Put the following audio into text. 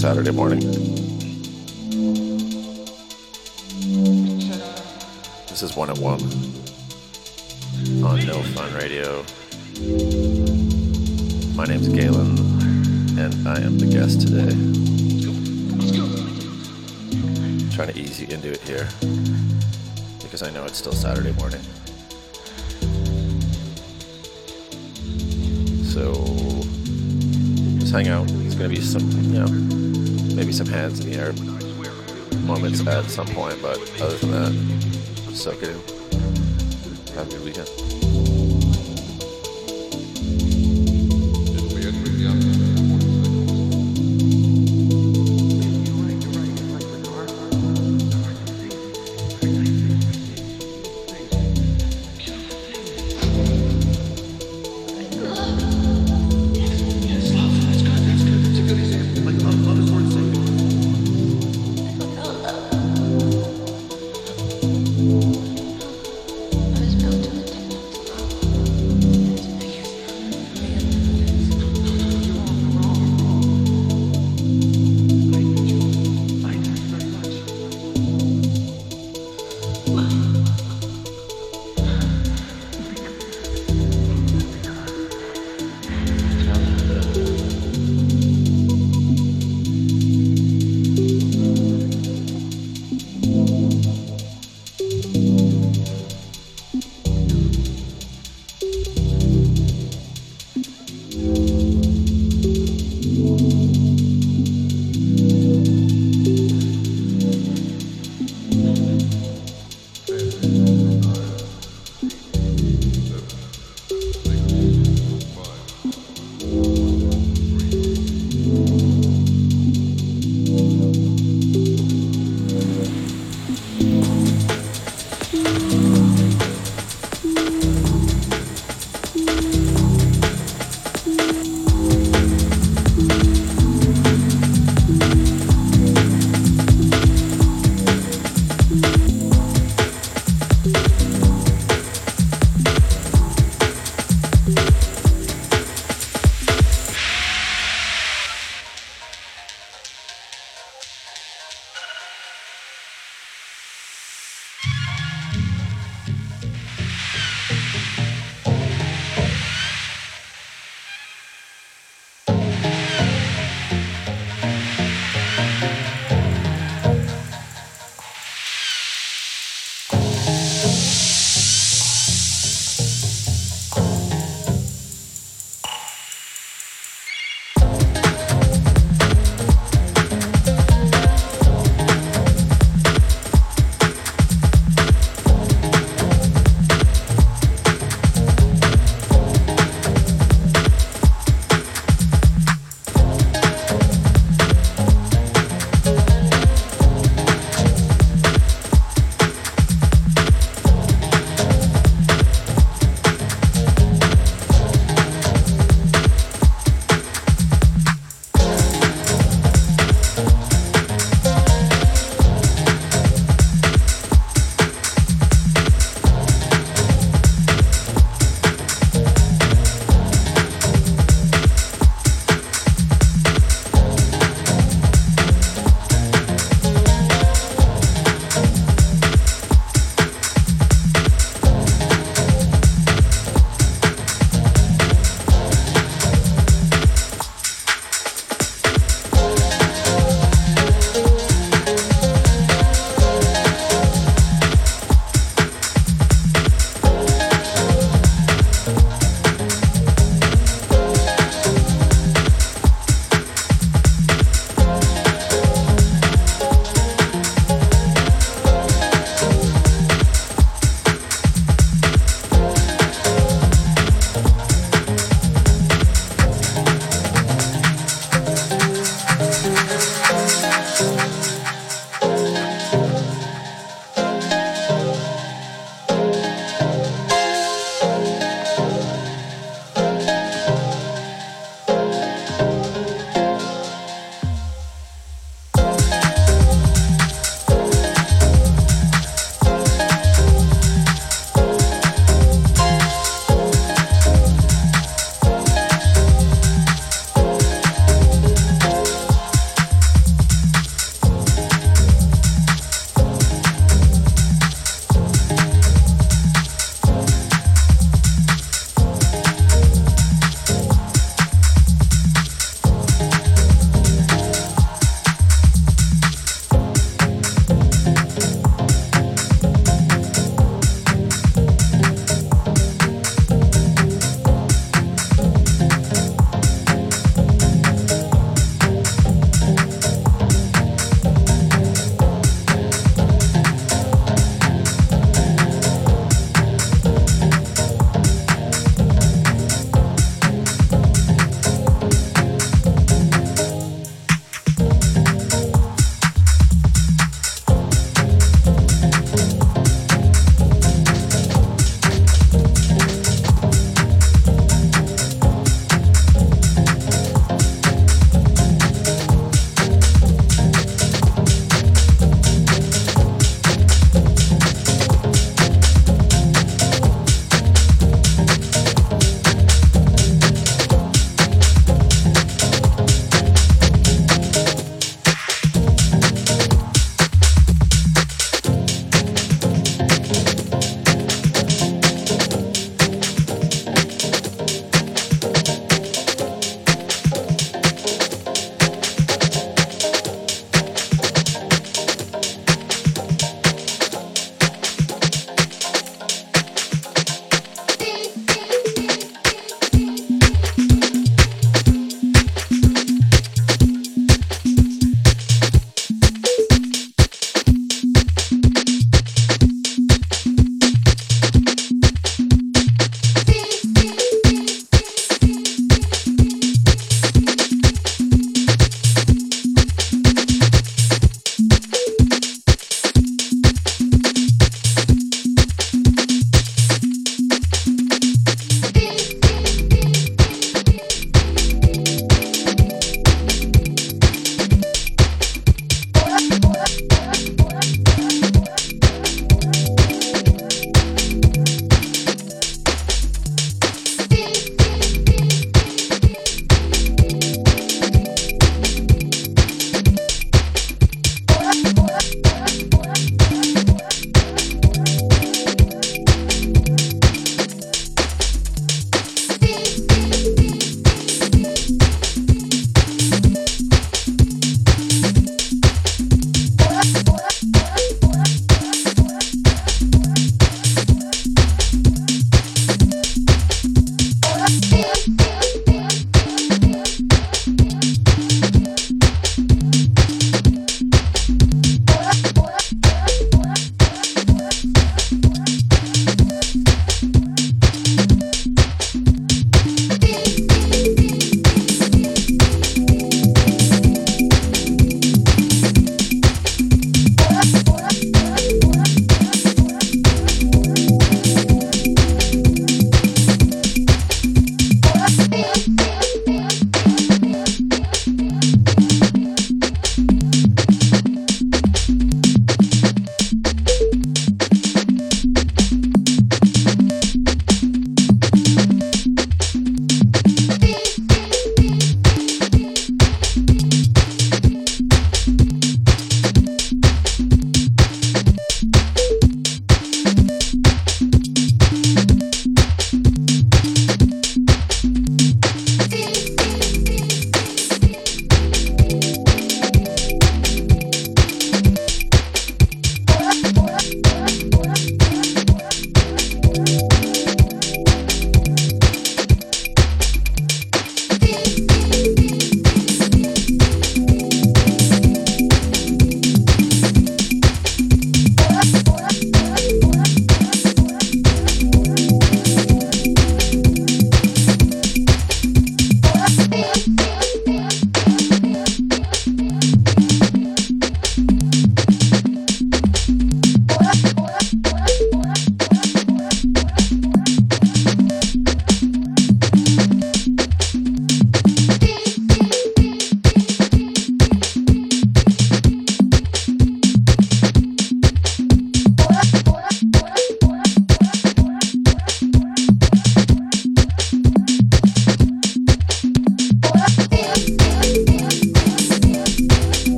Saturday morning. This is one at one on No Fun Radio. My name's Galen, and I am the guest today. trying to ease you into it here because I know it's still Saturday morning. So just hang out. It's gonna be some, you know, maybe some hands in the air moments at some point, but other than that, soak it in. Have a good weekend.